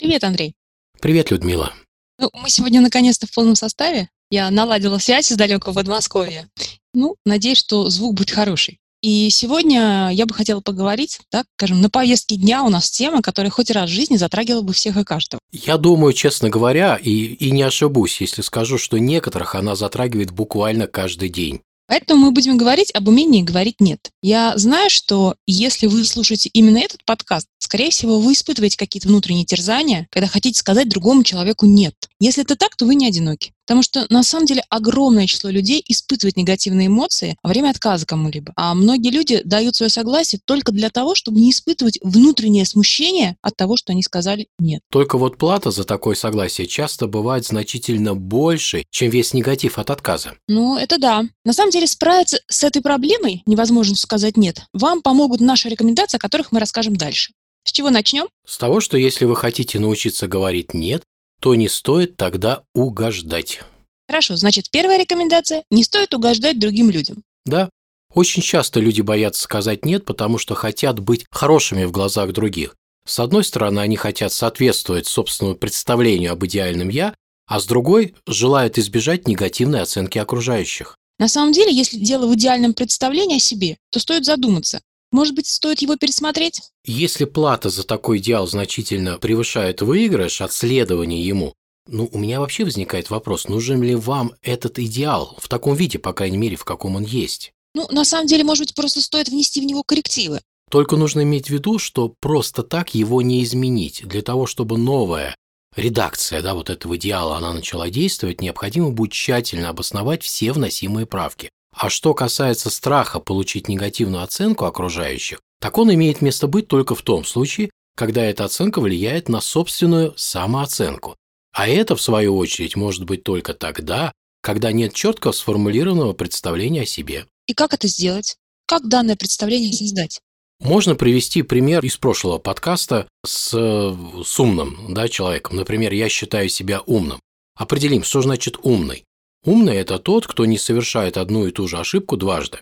Привет, Андрей. Привет, Людмила. Ну, мы сегодня наконец-то в полном составе. Я наладила связь из далекого Подмосковья. Ну, надеюсь, что звук будет хороший. И сегодня я бы хотела поговорить, так скажем, на повестке дня у нас тема, которая хоть раз в жизни затрагивала бы всех и каждого. Я думаю, честно говоря, и, и не ошибусь, если скажу, что некоторых она затрагивает буквально каждый день. Поэтому мы будем говорить об умении говорить «нет». Я знаю, что если вы слушаете именно этот подкаст, скорее всего, вы испытываете какие-то внутренние терзания, когда хотите сказать другому человеку «нет». Если это так, то вы не одиноки. Потому что на самом деле огромное число людей испытывает негативные эмоции во время отказа кому-либо. А многие люди дают свое согласие только для того, чтобы не испытывать внутреннее смущение от того, что они сказали «нет». Только вот плата за такое согласие часто бывает значительно больше, чем весь негатив от отказа. Ну, это да. На самом деле справиться с этой проблемой, невозможностью сказать «нет», вам помогут наши рекомендации, о которых мы расскажем дальше. С чего начнем? С того, что если вы хотите научиться говорить «нет», то не стоит тогда угождать. Хорошо, значит, первая рекомендация – не стоит угождать другим людям. Да, очень часто люди боятся сказать «нет», потому что хотят быть хорошими в глазах других. С одной стороны, они хотят соответствовать собственному представлению об идеальном «я», а с другой – желают избежать негативной оценки окружающих. На самом деле, если дело в идеальном представлении о себе, то стоит задуматься, может быть, стоит его пересмотреть? Если плата за такой идеал значительно превышает выигрыш от следования ему, ну, у меня вообще возникает вопрос, нужен ли вам этот идеал в таком виде, по крайней мере, в каком он есть? Ну, на самом деле, может быть, просто стоит внести в него коррективы. Только нужно иметь в виду, что просто так его не изменить. Для того, чтобы новая редакция да, вот этого идеала она начала действовать, необходимо будет тщательно обосновать все вносимые правки. А что касается страха получить негативную оценку окружающих, так он имеет место быть только в том случае, когда эта оценка влияет на собственную самооценку. А это, в свою очередь, может быть только тогда, когда нет четко сформулированного представления о себе. И как это сделать? Как данное представление создать? Можно привести пример из прошлого подкаста с, с умным да, человеком. Например, я считаю себя умным. Определим, что значит умный. Умный – это тот, кто не совершает одну и ту же ошибку дважды.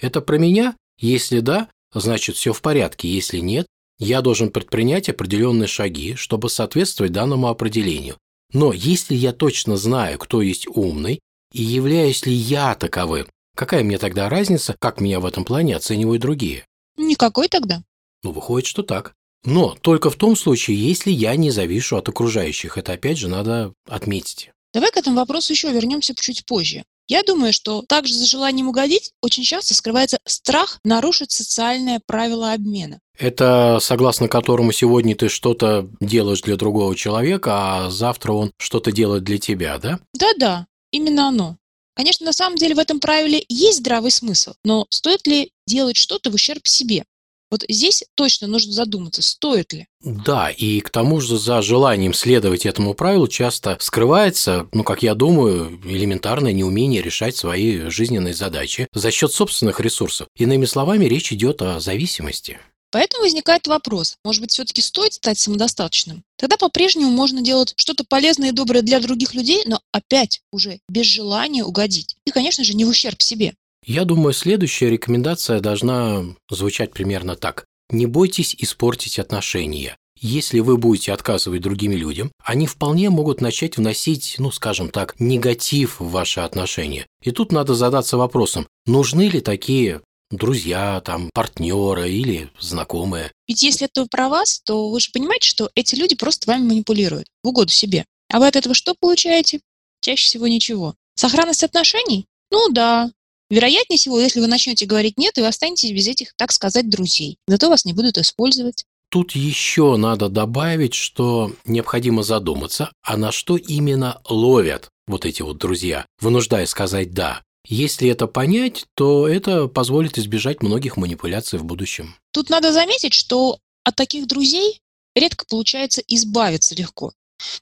Это про меня? Если да, значит все в порядке. Если нет, я должен предпринять определенные шаги, чтобы соответствовать данному определению. Но если я точно знаю, кто есть умный, и являюсь ли я таковым, какая мне тогда разница, как меня в этом плане оценивают другие? Никакой тогда. Ну, выходит, что так. Но только в том случае, если я не завишу от окружающих. Это опять же надо отметить. Давай к этому вопросу еще вернемся чуть позже. Я думаю, что также за желанием угодить очень часто скрывается страх нарушить социальное правило обмена. Это согласно которому сегодня ты что-то делаешь для другого человека, а завтра он что-то делает для тебя, да? Да-да, именно оно. Конечно, на самом деле в этом правиле есть здравый смысл, но стоит ли делать что-то в ущерб себе? Вот здесь точно нужно задуматься, стоит ли. Да, и к тому же за желанием следовать этому правилу часто скрывается, ну, как я думаю, элементарное неумение решать свои жизненные задачи за счет собственных ресурсов. Иными словами, речь идет о зависимости. Поэтому возникает вопрос, может быть, все-таки стоит стать самодостаточным? Тогда по-прежнему можно делать что-то полезное и доброе для других людей, но опять уже без желания угодить. И, конечно же, не в ущерб себе. Я думаю, следующая рекомендация должна звучать примерно так. Не бойтесь испортить отношения. Если вы будете отказывать другим людям, они вполне могут начать вносить, ну, скажем так, негатив в ваши отношения. И тут надо задаться вопросом, нужны ли такие друзья, там, партнеры или знакомые. Ведь если это про вас, то вы же понимаете, что эти люди просто вами манипулируют в угоду себе. А вы от этого что получаете? Чаще всего ничего. Сохранность отношений? Ну да, Вероятнее всего, если вы начнете говорить «нет», и вы останетесь без этих, так сказать, друзей. Зато вас не будут использовать. Тут еще надо добавить, что необходимо задуматься, а на что именно ловят вот эти вот друзья, вынуждая сказать «да». Если это понять, то это позволит избежать многих манипуляций в будущем. Тут надо заметить, что от таких друзей редко получается избавиться легко.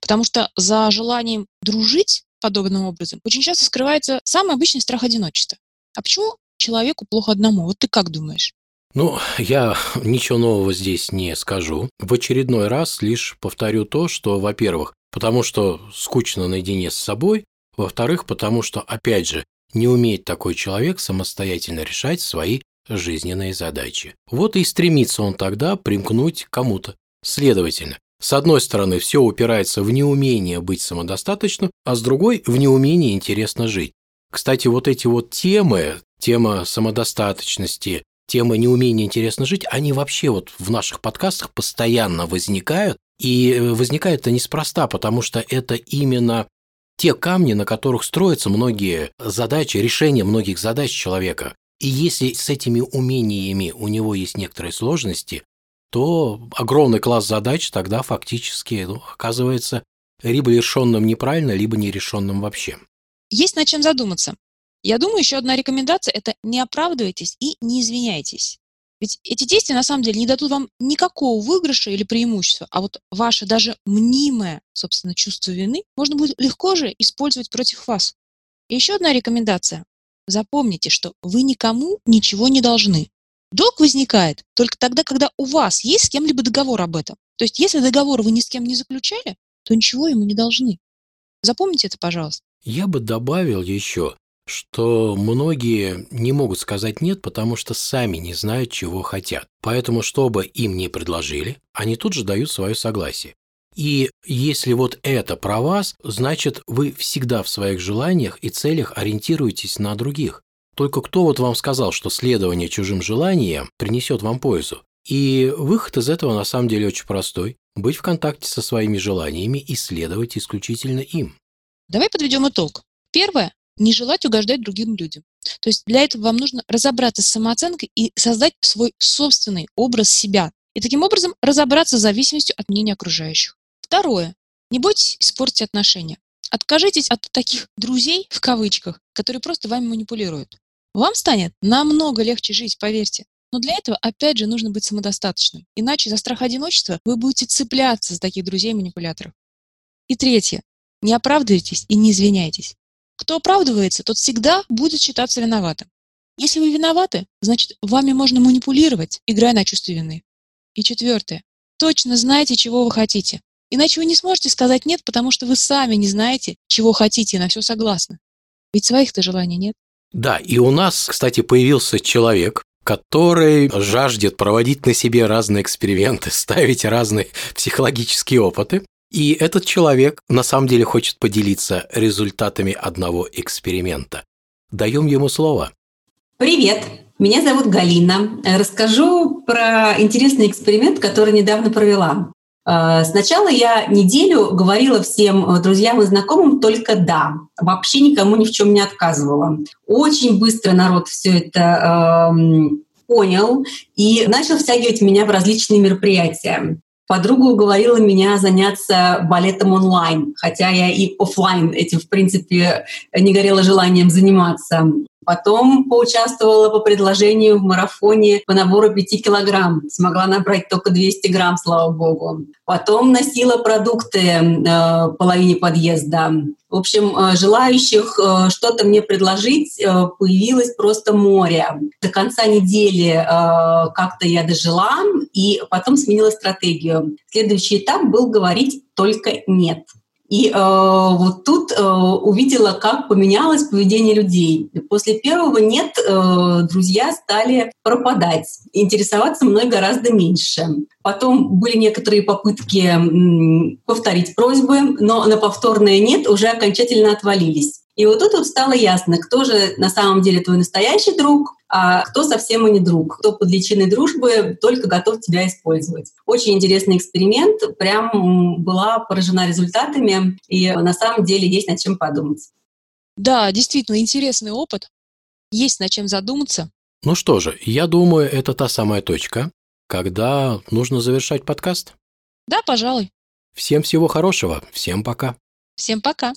Потому что за желанием дружить подобным образом очень часто скрывается самый обычный страх одиночества. А почему человеку плохо одному? Вот ты как думаешь? Ну, я ничего нового здесь не скажу. В очередной раз лишь повторю то, что, во-первых, потому что скучно наедине с собой, во-вторых, потому что, опять же, не умеет такой человек самостоятельно решать свои жизненные задачи. Вот и стремится он тогда примкнуть кому-то. Следовательно, С одной стороны, все упирается в неумение быть самодостаточным, а с другой – в неумение интересно жить. Кстати, вот эти вот темы, тема самодостаточности, тема неумения интересно жить, они вообще вот в наших подкастах постоянно возникают. И э, возникает это неспроста, потому что это именно те камни, на которых строятся многие задачи, решения многих задач человека. И если с этими умениями у него есть некоторые сложности, то огромный класс задач тогда фактически ну, оказывается либо решенным неправильно, либо нерешенным вообще. Есть над чем задуматься. Я думаю, еще одна рекомендация – это не оправдывайтесь и не извиняйтесь. Ведь эти действия на самом деле не дадут вам никакого выигрыша или преимущества, а вот ваше даже мнимое, собственно, чувство вины можно будет легко же использовать против вас. И еще одна рекомендация. Запомните, что вы никому ничего не должны. Долг возникает только тогда, когда у вас есть с кем-либо договор об этом. То есть, если договор вы ни с кем не заключали, то ничего ему не должны. Запомните это, пожалуйста. Я бы добавил еще, что многие не могут сказать «нет», потому что сами не знают, чего хотят. Поэтому, чтобы им не предложили, они тут же дают свое согласие. И если вот это про вас, значит, вы всегда в своих желаниях и целях ориентируетесь на других. Только кто вот вам сказал, что следование чужим желаниям принесет вам пользу? И выход из этого на самом деле очень простой. Быть в контакте со своими желаниями и следовать исключительно им. Давай подведем итог. Первое не желать угождать другим людям. То есть для этого вам нужно разобраться с самооценкой и создать свой собственный образ себя. И таким образом разобраться с зависимостью от мнения окружающих. Второе. Не бойтесь испортить отношения. Откажитесь от таких «друзей» в кавычках, которые просто вами манипулируют. Вам станет намного легче жить, поверьте. Но для этого, опять же, нужно быть самодостаточным. Иначе за страх одиночества вы будете цепляться за таких друзей-манипуляторов. И третье. Не оправдывайтесь и не извиняйтесь. Кто оправдывается, тот всегда будет считаться виноватым. Если вы виноваты, значит, вами можно манипулировать, играя на чувстве вины. И четвертое. Точно знаете, чего вы хотите. Иначе вы не сможете сказать «нет», потому что вы сами не знаете, чего хотите и на все согласны. Ведь своих-то желаний нет. Да, и у нас, кстати, появился человек, который жаждет проводить на себе разные эксперименты, ставить разные психологические опыты. И этот человек на самом деле хочет поделиться результатами одного эксперимента. Даем ему слово. Привет, меня зовут Галина. Расскажу про интересный эксперимент, который недавно провела. Э, сначала я неделю говорила всем друзьям и знакомым только «да». Вообще никому ни в чем не отказывала. Очень быстро народ все это э, понял и начал втягивать меня в различные мероприятия. Подруга уговорила меня заняться балетом онлайн, хотя я и офлайн этим, в принципе, не горела желанием заниматься. Потом поучаствовала по предложению в марафоне по набору 5 килограмм. Смогла набрать только 200 грамм, слава богу. Потом носила продукты э, половине подъезда. В общем, э, желающих э, что-то мне предложить э, появилось просто море. До конца недели как-то я дожила и потом сменила стратегию. Следующий этап был говорить только «нет». И э, вот тут э, увидела, как поменялось поведение людей. После первого нет, э, друзья стали пропадать, интересоваться мной гораздо меньше. Потом были некоторые попытки м, повторить просьбы, но на повторное нет уже окончательно отвалились. И вот тут вот стало ясно, кто же на самом деле твой настоящий друг, а кто совсем и не друг, кто под личиной дружбы только готов тебя использовать. Очень интересный эксперимент, прям была поражена результатами, и на самом деле есть над чем подумать. Да, действительно интересный опыт, есть над чем задуматься. Ну что же, я думаю, это та самая точка, когда нужно завершать подкаст. Да, пожалуй. Всем всего хорошего, всем пока. Всем пока.